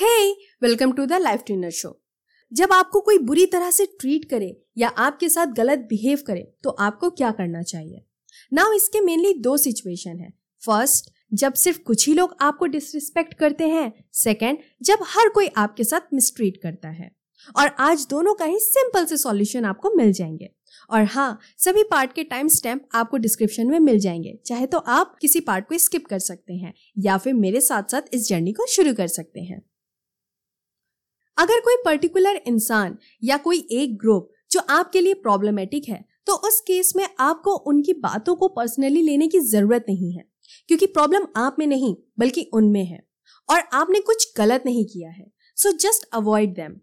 Hey welcome to the life trainer show जब आपको कोई बुरी तरह से ट्रीट करे या आपके साथ गलत बिहेव करे तो आपको क्या करना चाहिए? नाउ इसके मेनली दो सिचुएशन है. फ़र्स्ट जब सिर्फ़ कुछ ही लोग आपको डिसरिस्पेक्ट करते हैं. सेकंड जब हर कोई आपके साथ मिसट्रीट करता है। और आज दोनों का ही सिंपल से सॉल्यूशन आपको मिल जाएँगे। और हाँ सभी पार्ट के टाइम स्टैम्प आपको डिस्क्रिप्शन में मिल जाएँगे। चाहे तो आप किसी पार्ट को स्किप कर सकते हैं या फिर मेरे साथ साथ इस जर्नी को शुरू कर सकते हैं। अगर कोई पर्टिकुलर इंसान या कोई एक ग्रुप जो आपके लिए प्रॉब्लमेटिक है तो उस केस में आपको उनकी बातों को पर्सनली लेने की ज़रूरत नहीं है। क्योंकि प्रॉब्लम आप में नहीं, बल्कि उनमें है। और आपने कुछ गलत नहीं किया है सो जस्ट अवॉइड देम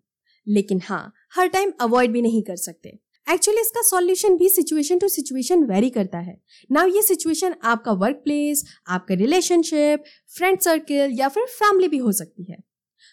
लेकिन हाँ हर टाइम अवॉइड भी नहीं कर सकते। एक्चुअली इसका सॉल्यूशन भी सिचुएशन टू सिचुएशन वेरी करता है। नाउ ये सिचुएशन आपका वर्क प्लेस आपका रिलेशनशिप फ्रेंड सर्कल या फिर फैमिली भी हो सकती है।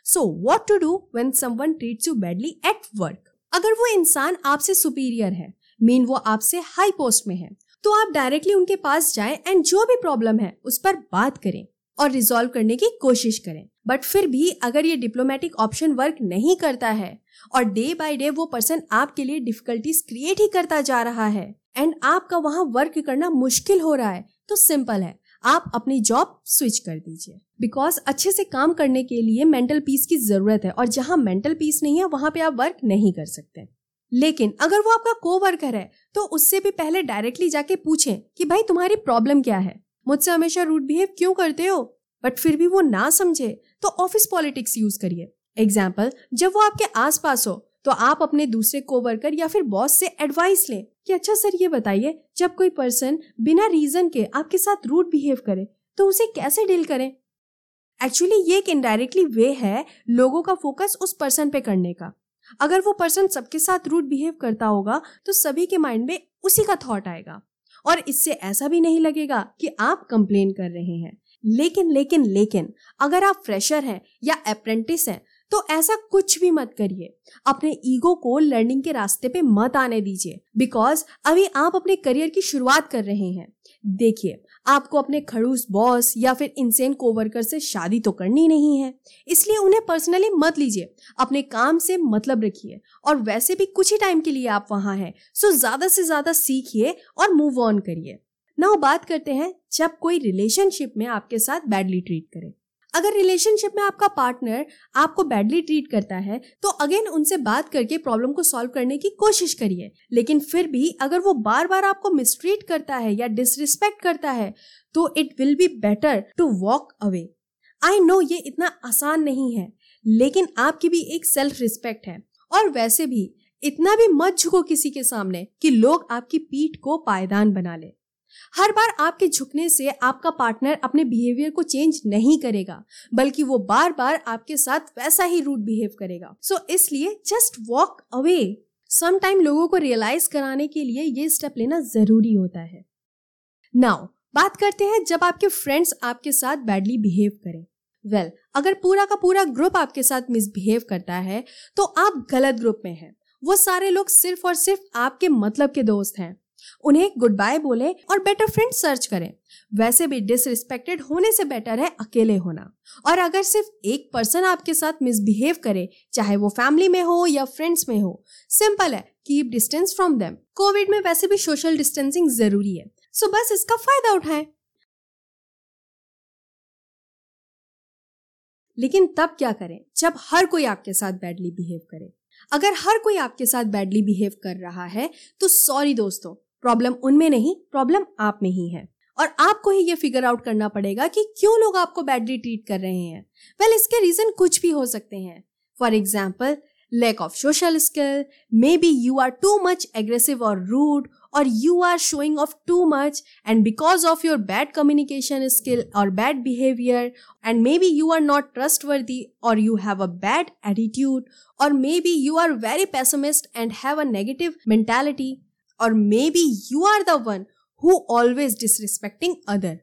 So what to do when someone treats you badly at work अगर वो इंसान आपसे सुपीरियर है मीन वो आपसे हाई पोस्ट में है तो आप डायरेक्टली उनके पास जाएँ एंड जो भी प्रॉब्लम है, उस पर बात करें और रिजॉल्व करने की कोशिश करें। बट फिर भी अगर ये डिप्लोमेटिक ऑप्शन वर्क नहीं करता है और डे बाय डे वो पर्सन आपके लिए डिफिकल्टीज क्रिएट ही करता जा रहा है एंड आपका वहाँ वर्क करना मुश्किल हो रहा है तो सिंपल है। आप अपनी जॉब स्विच कर दीजिए। बिकॉज़ अच्छे से काम करने के लिए मेंटल पीस की ज़रूरत है और जहाँ मेंटल पीस नहीं है, वहाँ पे आप वर्क नहीं कर सकते। लेकिन अगर वो आपका को वर्कर है तो उससे भी पहले डायरेक्टली जाके पूछें कि भाई तुम्हारी प्रॉब्लम क्या है? मुझसे हमेशा रूट बिहेव क्यों करते हो? बट फिर भी वो ना समझे तो ऑफ़िस पॉलिटिक्स यूज़ करिए। एग्ज़ाम्पल जब वो आपके आस पास हो तो आप अपने दूसरे कोवर्कर या फिर बॉस से एडवाइस लें कि अच्छा सर, ये बताइए, जब कोई पर्सन बिना रीजन के आपके साथ रूट बिहेव करे तो उसे कैसे डील करें? एक्चुअली ये एक इनडायरेक्टली वे है लोगों का फोकस उस पर्सन पे करने का। अगर वो पर्सन सबके साथ रूट बिहेव करता होगा तो सभी के माइंड में उसी का थॉट आएगा। और इससे ऐसा भी नहीं लगेगा कि आप कंप्लेन कर रहे हैं। लेकिन लेकिन लेकिन, अगर आप फ्रेशर हैं या अप्रेंटिस हैं तो ऐसा कुछ भी मत करिए। अपने ईगो को लर्निंग के रास्ते पे मत आने दीजिए। बिकॉज़ अभी आप अपने करियर की शुरुआत कर रहे हैं। देखिए, आपको अपने खड़ूस बॉस या फिर इंसेन कोवर्कर से शादी तो करनी नहीं है। इसलिए उन्हें पर्सनली मत लीजिए। अपने काम से मतलब रखिए। और वैसे भी कुछ ही टाइम के लिए आप वहाँ हैं। सो ज़्यादा से ज़्यादा सीखिए और मूव ऑन करिए। नाउ बात करते हैं जब कोई रिलेशनशिप में आपके साथ बैडली ट्रीट करे। अगर रिलेशनशिप में आपका पार्टनर आपको बैडली ट्रीट करता है तो अगेन उनसे बात करके प्रॉब्लम को सॉल्व करने की कोशिश करिए। लेकिन फिर भी अगर वो बार बार आपको मिसट्रीट करता है या डिसरिस्पेक्ट करता है तो it will be better to walk away I know ये इतना आसान नहीं है, लेकिन आपकी भी एक सेल्फ रिस्पेक्ट है। और वैसे भी, इतना भी मत झुको किसी के सामने कि लोग आपकी पीठ को पायदान बना ले। हर बार आपके झुकने से आपका पार्टनर अपने बिहेवियर को चेंज नहीं करेगा बल्कि वो बार बार आपके साथ वैसा ही रूट बिहेव करेगा। सो so, इसलिए just walk away some time लोगों को रियलाइज़ कराने के लिए ये स्टेप लेना ज़रूरी होता है। नाउ बात करते हैं जब आपके फ्रेंड्स आपके साथ बैडली बिहेव करें। वेल well, अगर पूरा का पूरा ग्रुप आपके साथ मिसबिहेव करता है तो आप गलत ग्रुप में हैं। वो सारे लोग सिर्फ़ और सिर्फ़ आपके मतलब के दोस्त हैं। उन्हें गुड बाय बोले और बेटर फ्रेंड सर्च करें। वैसे भी डिसरिस्पेक्टेड होने से बेटर है अकेले होना। और अगर सिर्फ़ एक पर्सन आपके साथ मिसबिहेव करे, चाहे वो फैमिली में हो या फ्रेंड्स में हो सिंपल है keep distance from them Covid में वैसे भी सोशल डिस्टेंसिंग ज़रूरी है। सो बस इसका फ़ायदा उठाएँ। लेकिन तब क्या करें, जब हर कोई आपके साथ बैडली बिहेव करे। अगर हर कोई आपके साथ बैडली बिहेव कर रहा है तो सॉरी दोस्तों प्रॉब्लम उनमें नहीं प्रॉब्लम आप में ही है। और आपको ही ये फिगर आउट करना पड़ेगा कि क्यों लोग आपको बैडली ट्रीट कर रहे हैं। वेल well, इसके रीजन कुछ भी हो सकते हैं। For example lack of social skill maybe you are too much aggressive और रूड और you are showing off too much and because of your bad communication skill और bad behaviour and maybe you are not trustworthy और you have a bad attitude और maybe you are very pessimist and have a negative mentality और maybe you are the one who always disrespecting other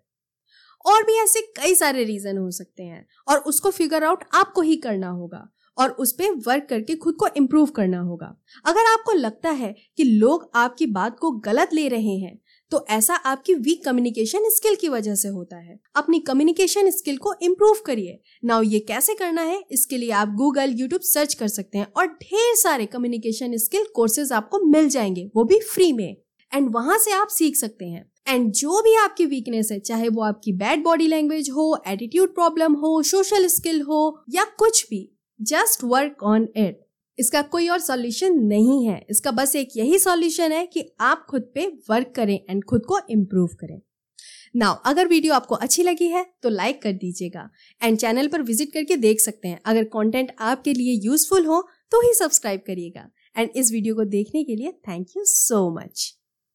और भी ऐसे कई सारे reason हो सकते हैं और उसको फिगर आउट आपको ही करना होगा और उस पर वर्क करके खुद को इम्प्रूव करना होगा। अगर आपको लगता है कि लोग आपकी बात को गलत ले रहे हैं तो ऐसा आपकी वीक कम्युनिकेशन स्किल की वजह से होता है। अपनी कम्युनिकेशन स्किल को इम्प्रूव करिए। नाउ ये कैसे करना है, इसके लिए आप गूगल यूट्यूब सर्च कर सकते हैं और ढेर सारे कम्युनिकेशन स्किल कोर्सेज आपको मिल जाएँगे। वो भी फ्री में। एंड वहाँ से आप सीख सकते हैं। एंड जो भी आपकी वीकनेस है, चाहे वो आपकी बैड बॉडी लैंग्वेज हो एटीट्यूड प्रॉब्लम हो सोशल स्किल हो, या कुछ भी जस्ट वर्क ऑन इट इसका कोई और सॉल्यूशन नहीं है। इसका बस एक यही सॉल्यूशन है कि आप खुद पे वर्क करें एंड खुद को इम्प्रूव करें। नाउ अगर वीडियो आपको अच्छी लगी है तो लाइक कर दीजिएगा। एंड चैनल पर विज़िट करके देख सकते हैं। अगर कंटेंट आपके लिए यूजफुल हो तो ही सब्सक्राइब करिएगा। एंड इस वीडियो को देखने के लिए थैंक यू सो मच